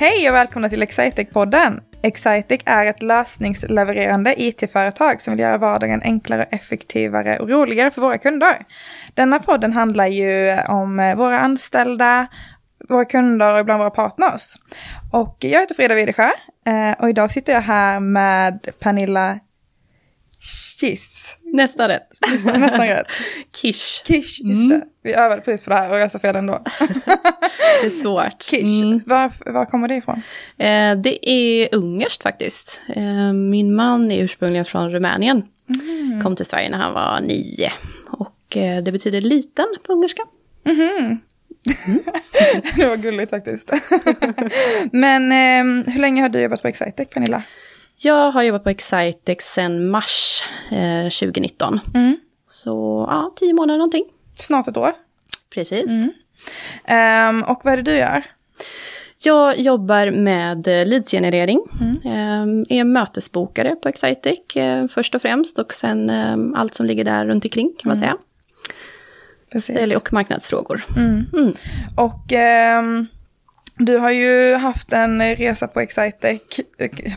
Hej och välkomna till Excitec-podden. Excitec är ett lösningslevererande IT-företag som vill göra vardagen enklare, effektivare och roligare för våra kunder. Denna podden handlar ju om våra anställda, våra kunder och ibland våra partners. Och jag heter Frida Widesjö eh, och idag sitter jag här med Pernilla Kiss. Nästan rätt. Nästan rätt. Kish. Kish, just det. Vi övade precis på det här och jag sa fel ändå. Det är svårt. Kish, Mm. var, var kommer det ifrån? Eh, det är ungerskt faktiskt. Eh, min man är ursprungligen från Rumänien. Kom till Sverige när han var nio. Och eh, det betyder liten på ungerska. det var gulligt faktiskt. Men eh, hur länge har du jobbat på Excitec, Pernilla? Jag har jobbat på Excitex sedan mars eh, 2019. Mm. Så ja, tio månader någonting. Snart ett år. Precis. Ehm, och vad är det du gör? Jag jobbar med eh, leadsgenerering. Eh, är mötesbokare på Excitec eh, först och främst. Och sen eh, allt som ligger där runt omkring kan man säga. Precis. Och marknadsfrågor. Och ehm, du har ju haft en resa på Excitec,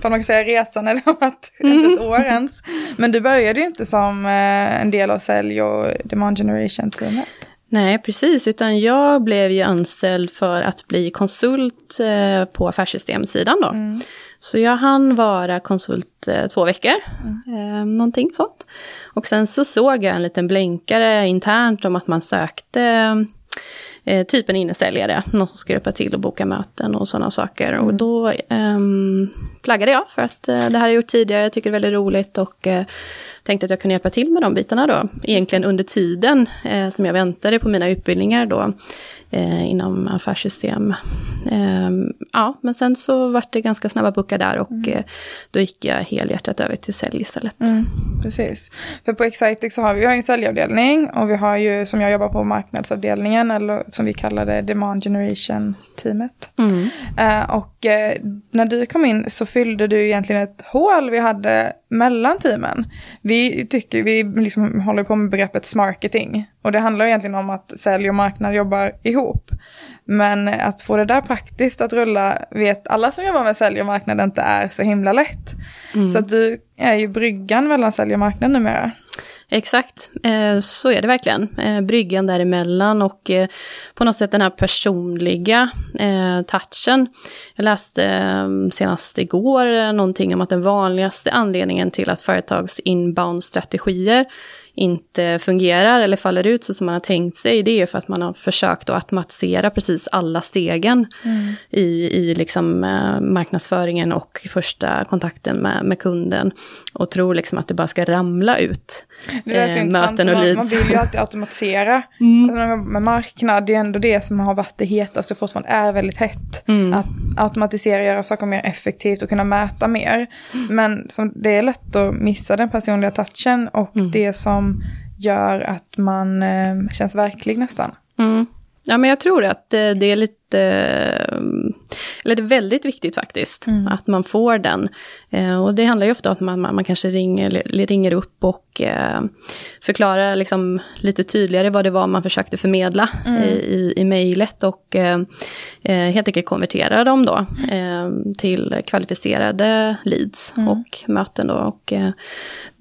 för man kan säga resan eller varit inte ett år ens. Men du började ju inte som eh, en del av sälj och demand generation teamet. Nej, precis. Utan jag blev ju anställd för att bli konsult eh, på affärssystemsidan då. Så jag hann vara konsult eh, två veckor, eh, någonting sånt. Och sen så såg jag en liten blänkare internt om att man sökte eh, typ en innesäljare, någon som ska hjälpa till och boka möten och sådana saker. Och då ehm, flaggade jag för att eh, det här har jag gjort tidigare, jag tycker det är väldigt roligt och eh, tänkte att jag kunde hjälpa till med de bitarna då. Egentligen under tiden eh, som jag väntade på mina utbildningar då eh, inom affärssystem. Ehm, ja, men sen så vart det ganska snabba puckar där och eh, då gick jag helhjärtat över till sälj istället. Mm, precis. För på Excitec så har vi, vi har en säljavdelning och vi har ju, som jag jobbar på, marknadsavdelningen eller som vi kallar det, demand generation teamet. Mm. Eh, och eh, när du kom in så fyllde du egentligen ett hål vi hade mellan teamen. Vi tycker, vi liksom håller på med begreppet smarketing. Och det handlar egentligen om att sälj och marknad jobbar ihop. Men att få det där praktiskt att rulla vet alla som jobbar med sälj och marknad inte är så himla lätt. Så att du är ju bryggan mellan sälj och marknad numera. Exakt, eh, så är det verkligen. Eh, bryggan däremellan och eh, på något sätt den här personliga touchen. Jag läste senast igår någonting om att den vanligaste anledningen till att företags inbound-strategier inte fungerar eller faller ut så som man har tänkt sig, det är för att man har försökt att automatisera precis alla stegen i, i liksom, eh, marknadsföringen och första kontakten med, med kunden. Och tror liksom att det bara ska ramla ut Det är så eh, möten och man, man leads. vill ju alltid automatisera. Alltså, med- med marknad, det är ändå det som har varit det hetaste och fortfarande är väldigt hett. Att automatisera, göra saker mer effektivt och kunna mäta mer. Men som, det är lätt att missa den personliga touchen och det som gör att man eh, känns verklig nästan. Mm. Ja, men jag tror att eh, det är lite, eh, eller det är väldigt viktigt faktiskt, att man får den. Eh, Och det handlar ju ofta om att man, man kanske ringer, ringer upp och eh, förklarar liksom lite tydligare vad det var man försökte förmedla i, i, i mejlet och eh, eh, helt enkelt konverterar dem då eh, till kvalificerade leads och möten då. Och, eh,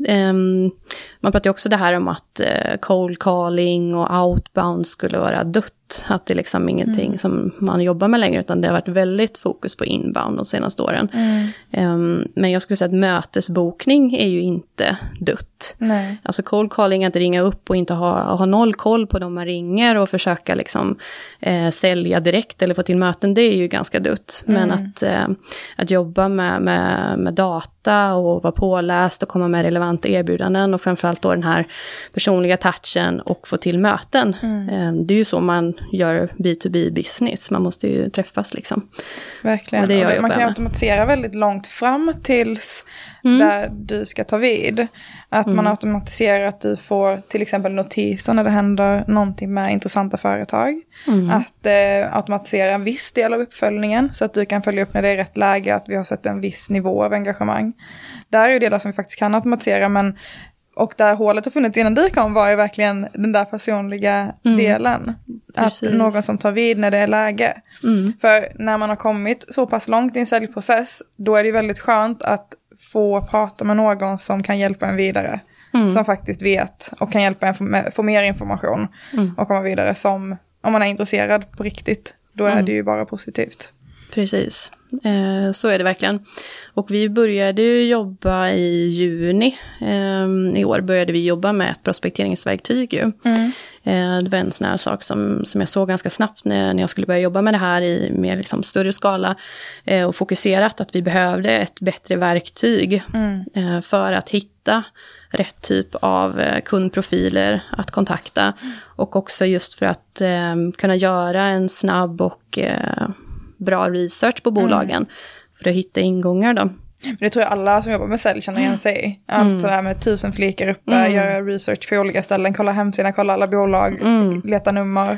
ehm, man pratar ju också det här om att cold calling och outbound skulle vara dött. Att det är liksom ingenting som man jobbar med längre, utan det har varit väldigt fokus på inbound de senaste åren. Ehm, men jag skulle säga att mötesbokning är ju inte dött. Nej. Alltså cold calling, att ringa upp och inte ha, ha noll koll på dem man ringer och försöka liksom eh, sälja direkt eller få till möten, det är ju ganska dött. Men att, eh, att jobba med, med, med data och vara påläst och komma med relevanta erbjudanden och framförallt då den här personliga touchen och få till möten. Eh, det är ju så man gör B2B business, man måste ju träffas liksom. Verkligen. Och det Och man jobbar kan ju med. automatisera väldigt långt fram tills Mm. där du ska ta vid. Att man automatiserar att du får till exempel notiser när det händer någonting med intressanta företag. Mm. Att eh, automatisera en viss del av uppföljningen så att du kan följa upp när det är rätt läge, att vi har sett en viss nivå av engagemang. Där är delar som vi faktiskt kan automatisera men och där hålet har funnits innan du kom var ju verkligen den där personliga mm. delen. Precis. Att någon som tar vid när det är läge. Mm. För när man har kommit så pass långt i en säljprocess, då är det ju väldigt skönt att få prata med någon som kan hjälpa en vidare. Mm. Som faktiskt vet och kan hjälpa en få mer information mm. och komma vidare som, om man är intresserad på riktigt, då är mm. det ju bara positivt. Precis, eh, så är det verkligen. Och vi började ju jobba i juni eh, i år, började vi jobba med ett prospekteringsverktyg ju. Mm. Eh, det var en sån här sak som, som jag såg ganska snabbt när, när jag skulle börja jobba med det här i mer liksom större skala eh, och fokuserat, att vi behövde ett bättre verktyg mm. För att hitta rätt typ av kundprofiler att kontakta. Mm. Och också just för att eh, kunna göra en snabb och bra research på bolagen. Mm. För att hitta ingångar då. Men det tror jag alla som jobbar med sälj känner igen sig i. Allt mm. sådär med tusen flikar uppe, mm. göra research på olika ställen, kolla hemsidan, kolla alla bolag, mm. leta nummer.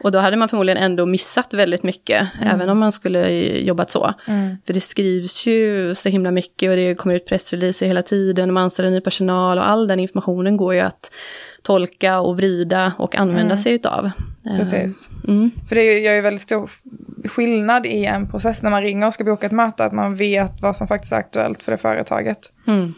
Och då hade man förmodligen ändå missat väldigt mycket, mm. även om man skulle jobbat så. Mm. För det skrivs ju så himla mycket och det kommer ut pressreleaser hela tiden, man anställer ny personal och all den informationen går ju att tolka och vrida och använda mm. sig utav. Precis. Mm. För det gör ju väldigt stor skillnad i en process när man ringer och ska boka ett möte, att man vet vad som faktiskt är aktuellt för det företaget. Mm.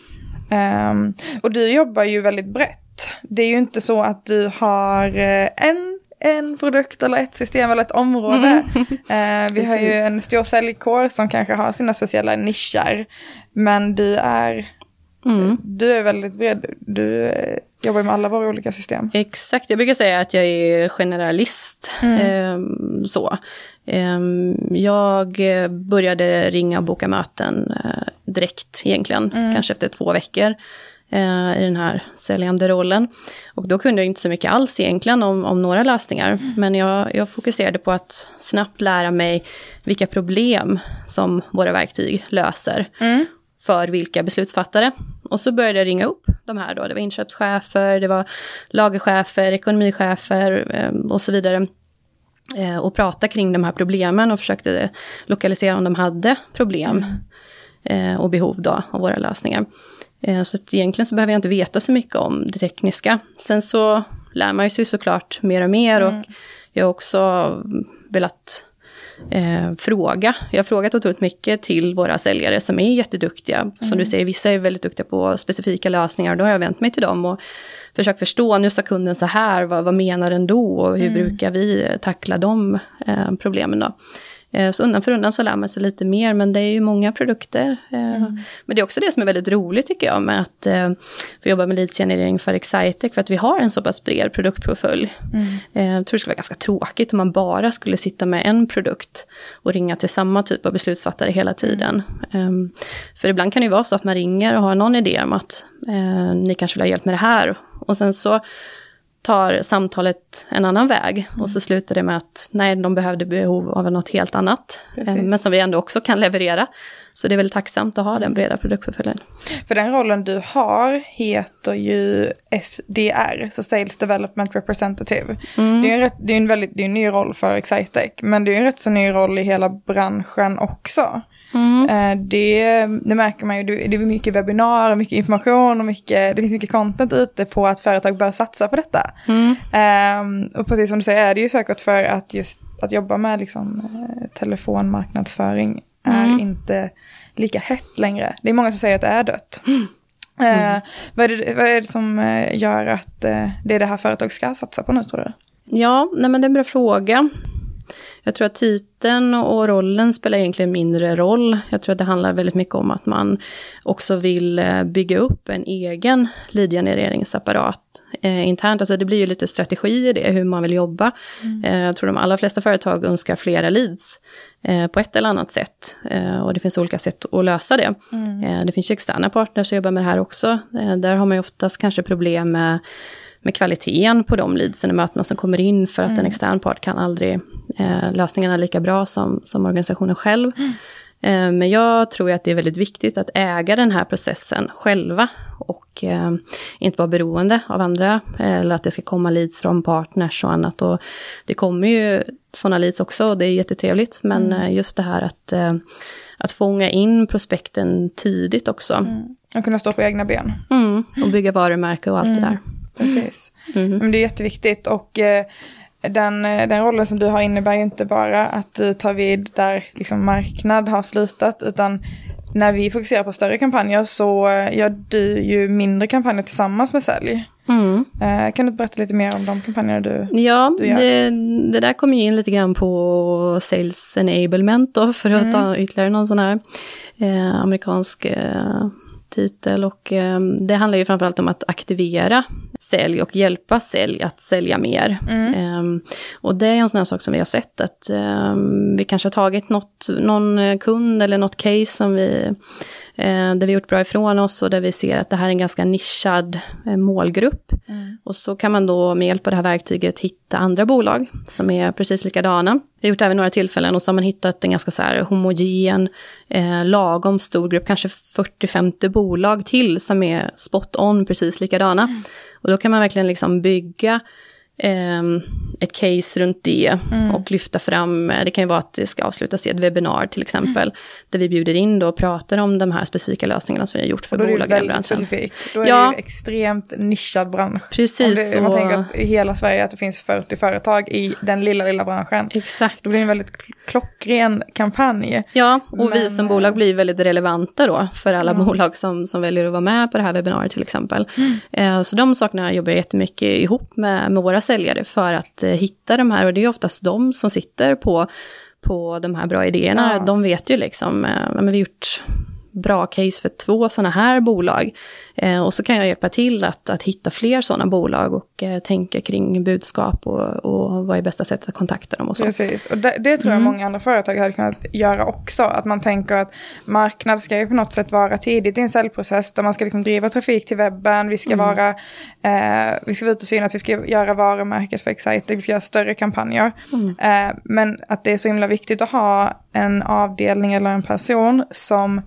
Um, och du jobbar ju väldigt brett. Det är ju inte så att du har eh, en en produkt eller ett system eller ett område. Mm. Uh, vi har ju en stor säljkår som kanske har sina speciella nischer. Men du är, mm. du är väldigt bred. Du eh, jobbar med alla våra olika system. Exakt, jag brukar säga att jag är generalist. Mm. Eh, så. Eh, jag började ringa och boka möten eh, direkt egentligen, mm. kanske efter två veckor eh, i den här säljande rollen. Och då kunde jag inte så mycket alls egentligen om, om några lösningar. Mm. Men jag, jag fokuserade på att snabbt lära mig vilka problem som våra verktyg löser. Mm. För vilka beslutsfattare. Och så började jag ringa upp de här då. Det var inköpschefer, det var lagerchefer, ekonomichefer eh, och så vidare. Eh, och prata kring de här problemen och försökte lokalisera om de hade problem. Eh, och behov då av våra lösningar. Så att egentligen så behöver jag inte veta så mycket om det tekniska. Sen så lär man ju sig såklart mer och mer och mm. jag har också velat eh, fråga. Jag har frågat otroligt mycket till våra säljare som är jätteduktiga. Mm. Som du säger, vissa är väldigt duktiga på specifika lösningar. Då har jag vänt mig till dem och försökt förstå, nu sa kunden så här, vad, vad menar den då? Och hur mm. brukar vi tackla de eh, problemen då? Eh, så undan för undan så lär man sig lite mer, men det är ju många produkter. Eh, mm. Men det är också det som är väldigt roligt tycker jag med att eh, få jobba med leadsgenerering för Excitec, för att vi har en så pass bred produktportfölj. Mm. Jag tror det skulle vara ganska tråkigt om man bara skulle sitta med en produkt och ringa till samma typ av beslutsfattare hela tiden. Mm. För ibland kan det ju vara så att man ringer och har någon idé om att ni kanske vill ha hjälp med det här. Och sen så tar samtalet en annan väg mm. och så slutar det med att nej, de behövde behov av något helt annat. Eh, Precis. Men som vi ändå också kan leverera. Så det är väldigt tacksamt att ha den breda produktportföljen. För den rollen du har heter ju SDR, så Sales Development Representative. Mm. Det är en, rätt, det är en väldigt det är en ny roll för Excitec, men det är en rätt så ny roll i hela branschen också. Mm. Eh, det, det märker man ju, det är mycket webbinarier, mycket information och mycket, det finns mycket content ute på att företag bör satsa på detta. Mm. Um, och precis som du säger är det ju säkert för att just att jobba med liksom, eh, telefonmarknadsföring är mm. inte lika hett längre. Det är många som säger att det är dött. Mm. Uh, vad, är det, vad är det som gör att det är det här företag ska satsa på nu tror du? Ja, nej men det är en bra fråga. Jag tror att titeln och rollen spelar egentligen mindre roll. Jag tror att det handlar väldigt mycket om att man också vill eh, bygga upp en egen lead-genereringsapparat eh, internt. Alltså det blir ju lite strategi i det, hur man vill jobba. Mm. Eh, jag tror de allra flesta företag önskar flera leads eh, på ett eller annat sätt. Eh, och det finns olika sätt att lösa det. Mm. Eh, det finns ju externa partners som jobbar med det här också. där har man ju oftast kanske problem med med kvaliteten på de leadsen och mötena som kommer in för att mm. en extern part kan aldrig eh, lösningarna lika bra som, som organisationen själv. Mm. Eh, men jag tror att det är väldigt viktigt att äga den här processen själva och eh, inte vara beroende av andra eller att det ska komma leads från partners och annat. Och det kommer ju sådana leads också och det är jättetrevligt men mm. Eh, just det här att, eh, att fånga in prospekten tidigt också. Mm Och kunna stå på egna ben. Mm, och bygga varumärke och allt det där. Precis. Men det är jätteviktigt och eh, den, eh, den rollen som du har innebär ju inte bara att du tar vid där liksom marknad har slutat utan när vi fokuserar på större kampanjer så eh, gör du ju mindre kampanjer tillsammans med sälj. Mm. Eh, kan du berätta lite mer om de kampanjerna du... Ja, du gör. det, det där kommer ju in lite grann på sales enablement då, för att ta ytterligare någon sån här eh, amerikansk eh, titel. Och eh, det handlar ju framförallt om att aktivera sälj och hjälpa sälj att sälja mer. Eh, och det är en sån här sak som vi har sett att eh, vi kanske har tagit något, någon kund eller något case som vi där vi gjort bra ifrån oss och där vi ser att det här är en ganska nischad eh, målgrupp. Och så kan man då med hjälp av det här verktyget hitta andra bolag som är precis likadana. Vi har gjort det även några tillfällen och så har man hittat en ganska så här homogen, eh, lagom stor grupp, kanske 40-50 bolag till som är spot on precis likadana. Och då kan man verkligen liksom bygga ett case runt det och lyfta fram, eh, det kan ju vara att det ska avslutas i ett webbinar till exempel, där vi bjuder in då och pratar om de här specifika lösningarna som vi har gjort för bolag i den branschen. specifikt. Då är Ja. det ju extremt nischad bransch. Precis, Om, det, om man tänker att i hela Sverige att det finns 40 företag i den lilla, lilla branschen. Exakt. Då blir det en väldigt kl- klockren kampanj. Ja, och vi Men, som eh, bolag blir väldigt relevanta då för alla bolag som, som väljer att vara med på det här webbinariet till exempel. Mm. Eh, så de sakerna jobbar jag jättemycket ihop med, med våra säljare för att eh, hitta de här, och det är oftast de som sitter på, på de här bra idéerna. Ja. De vet ju liksom, eh, vi har gjort bra case för två sådana här bolag. Eh, och så kan jag hjälpa till att, att hitta fler sådana bolag och eh, tänka kring budskap och, och vad är bästa sättet att kontakta dem och så. Precis, och det, det tror jag många andra företag hade kunnat göra också. Att man tänker att marknad ska ju på något sätt vara tidigt i en säljprocess där man ska liksom driva trafik till webben, vi ska vara, eh, vi ska vara ute och synas, vi ska göra varumärket för Excitec, vi ska göra större kampanjer. Eh, men att det är så himla viktigt att ha en avdelning eller en person som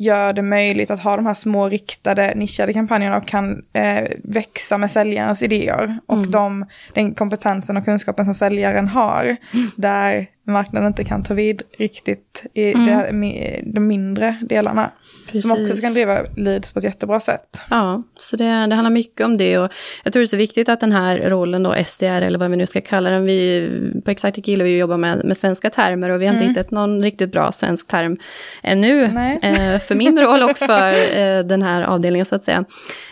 gör det möjligt att ha de här små riktade nischade kampanjerna och kan eh, växa med säljarens idéer. Och de, den kompetensen och kunskapen som säljaren har, där marknaden inte kan ta vid riktigt i det, mi- de mindre delarna. Som också Precis. kan driva leads på ett jättebra sätt. Ja, så det, det handlar mycket om det. Och jag tror det är så viktigt att den här rollen då, SDR eller vad vi nu ska kalla den, vi, på Excited gillar vi att jobba med, med svenska termer och vi har inte hittat någon riktigt bra svensk term ännu. Eh, för min roll och för eh, den här avdelningen så att säga.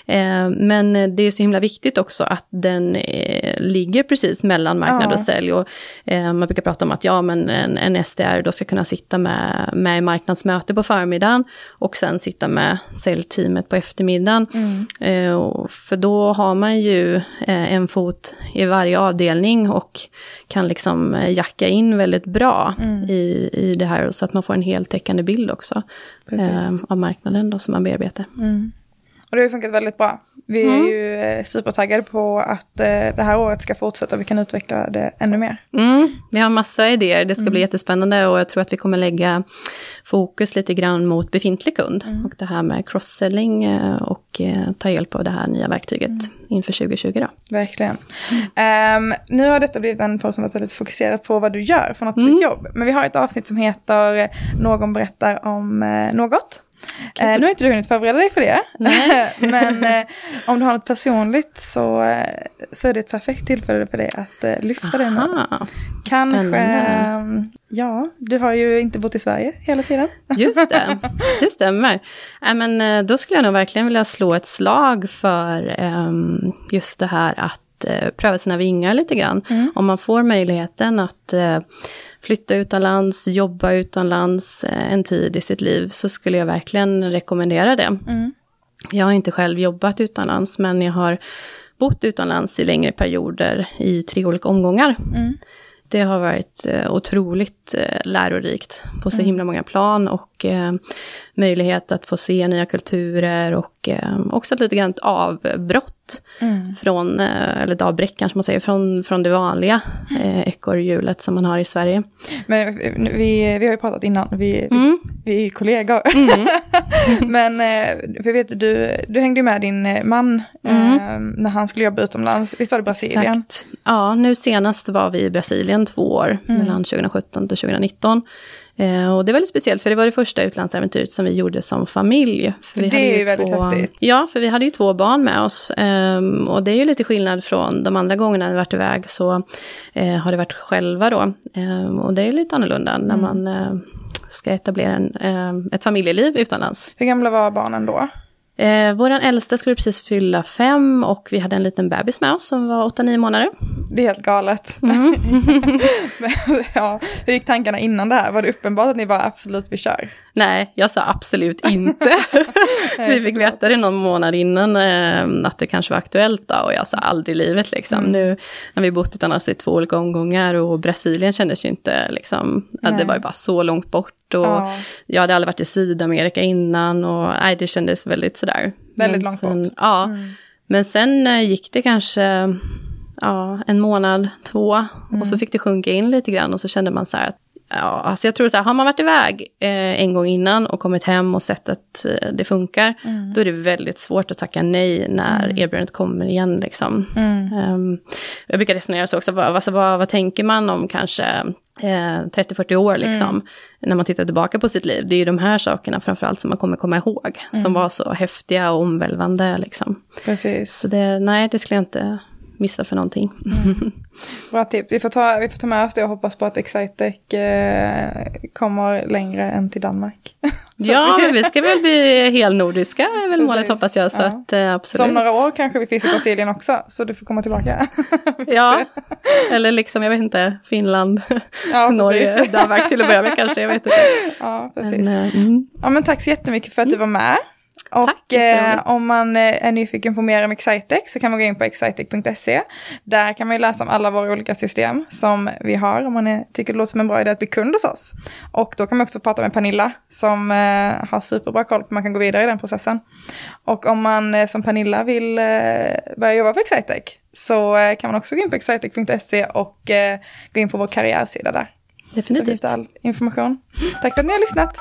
Eh, men det är så himla viktigt också att den eh, ligger precis mellan marknad Ja. och sälj. Och, eh, man brukar prata om att ja, men en, en SDR då ska kunna sitta med, med i marknadsmöte på förmiddagen och sen sitta med säljteamet på eftermiddagen. Eh, och för då har man ju eh, en fot i varje avdelning och kan liksom eh, jacka in väldigt bra i, i det här så att man får en heltäckande bild också eh, av marknaden då som man bearbetar. Och det har funkat väldigt bra. Vi är ju eh, supertaggade på att eh, det här året ska fortsätta. Och vi kan utveckla det ännu mer. Mm, vi har massa idéer, det ska bli jättespännande och jag tror att vi kommer lägga fokus lite grann mot befintlig kund. Och det här med cross-selling eh, och ta hjälp av det här nya verktyget inför 2020 då. Verkligen. Ehm, nu har detta blivit en podd som varit väldigt fokuserad på vad du gör för något ditt jobb. Men vi har ett avsnitt som heter Någon berättar om eh, Eh, nu har inte du hunnit förbereda dig för det. Men eh, om du har något personligt så, eh, så är det ett perfekt tillfälle för dig att eh, lyfta det nu. Aha, Kanske, ehm, ja, du har ju inte bott i Sverige hela tiden. Just det, det stämmer. Äh, men, eh, då skulle jag nog verkligen vilja slå ett slag för ehm, just det här att eh, pröva sina vingar lite grann. Om man får möjligheten att eh, flytta utomlands, jobba utomlands eh, en tid i sitt liv så skulle jag verkligen rekommendera det. Jag har inte själv jobbat utomlands men jag har bott utomlands i längre perioder i tre olika omgångar. Det har varit eh, otroligt eh, lärorikt på så himla många plan och möjlighet att få se nya kulturer och eh, också ett lite grann ett avbrott från, eh, eller ett avbräck kanske man säger, från, från det vanliga eh, ekorrhjulet som man har i Sverige. Men eh, vi, vi har ju pratat innan, vi, vi, vi är kollegor. Men eh, för vet, du, du hängde ju med din eh, man eh, när han skulle jobba utomlands. Visst var det Brasilien? Exakt. Ja, nu senast var vi i Brasilien två år, mellan 2017 till 2019. Eh, och det är väldigt speciellt, för det var det första utlandsäventyret som vi gjorde som familj. För vi det är ju väldigt två, häftigt. Ja, för vi hade ju två barn med oss. Eh, och det är ju lite skillnad från de andra gångerna vi varit iväg, så eh, har det varit själva då. Ehm, och det är lite annorlunda när mm. man eh, ska etablera en, ett familjeliv utomlands. Hur gamla var barnen då? Eh, Vår äldsta skulle precis fylla fem och vi hade en liten bebis med oss som var åtta nio månader. Det är helt galet. Mm. Men, ja, hur gick tankarna innan det här? Var det uppenbart att ni bara absolut vi kör? Nej, jag sa absolut inte. vi fick veta det någon månad innan eh, att det kanske var aktuellt då, och jag sa aldrig i livet liksom. Mm. Nu har vi bott utomlands i två olika omgångar och Brasilien kändes ju inte liksom, att det var ju bara så långt bort och ja. jag hade aldrig varit i Sydamerika innan och nej, det kändes väldigt sådär. Väldigt långt sen, bort. Ja, mm. men sen eh, gick det kanske ja, en månad, två mm. och så fick det sjunka in lite grann och så kände man så här att Ja, alltså jag tror så här, har man varit iväg eh, en gång innan och kommit hem och sett att eh, det funkar, mm. då är det väldigt svårt att tacka nej när mm. erbjudandet kommer igen. Liksom. Mm. Um, jag brukar resonera så också, vad, alltså, vad, vad tänker man om kanske eh, 30-40 år, liksom, mm. när man tittar tillbaka på sitt liv? Det är ju de här sakerna framförallt som man kommer komma ihåg, som mm. var så häftiga och omvälvande. Liksom. Precis. Så det, nej, det skulle jag inte missa för någonting. Mm. Bra tips. Vi får, ta, vi får ta med oss det och hoppas på att Excitec eh, kommer längre än till Danmark. ja, men vi ska väl bli helnordiska är väl målet hoppas jag. Så ja. att, eh, absolut. Så om några år kanske vi finns i Brasilien också, så du får komma tillbaka. ja, eller liksom, jag vet inte, Finland, ja, Norge, Danmark till att börja med kanske, jag vet inte. Ja, precis. Men, äh, mm. ja, men tack så jättemycket för att du var med. Och eh, om man eh, är nyfiken på mer om Excitec så kan man gå in på excitec.se. Där kan man läsa om alla våra olika system som vi har om man är, tycker det låter som en bra idé att bli kund hos oss. Och då kan man också prata med Pernilla som eh, har superbra koll på hur man kan gå vidare i den processen. Och om man eh, som Pernilla vill eh, börja jobba på Excitec så eh, kan man också gå in på excitec.se och gå in på vår karriärsida där. Definitivt. all information. Tack för att ni har lyssnat.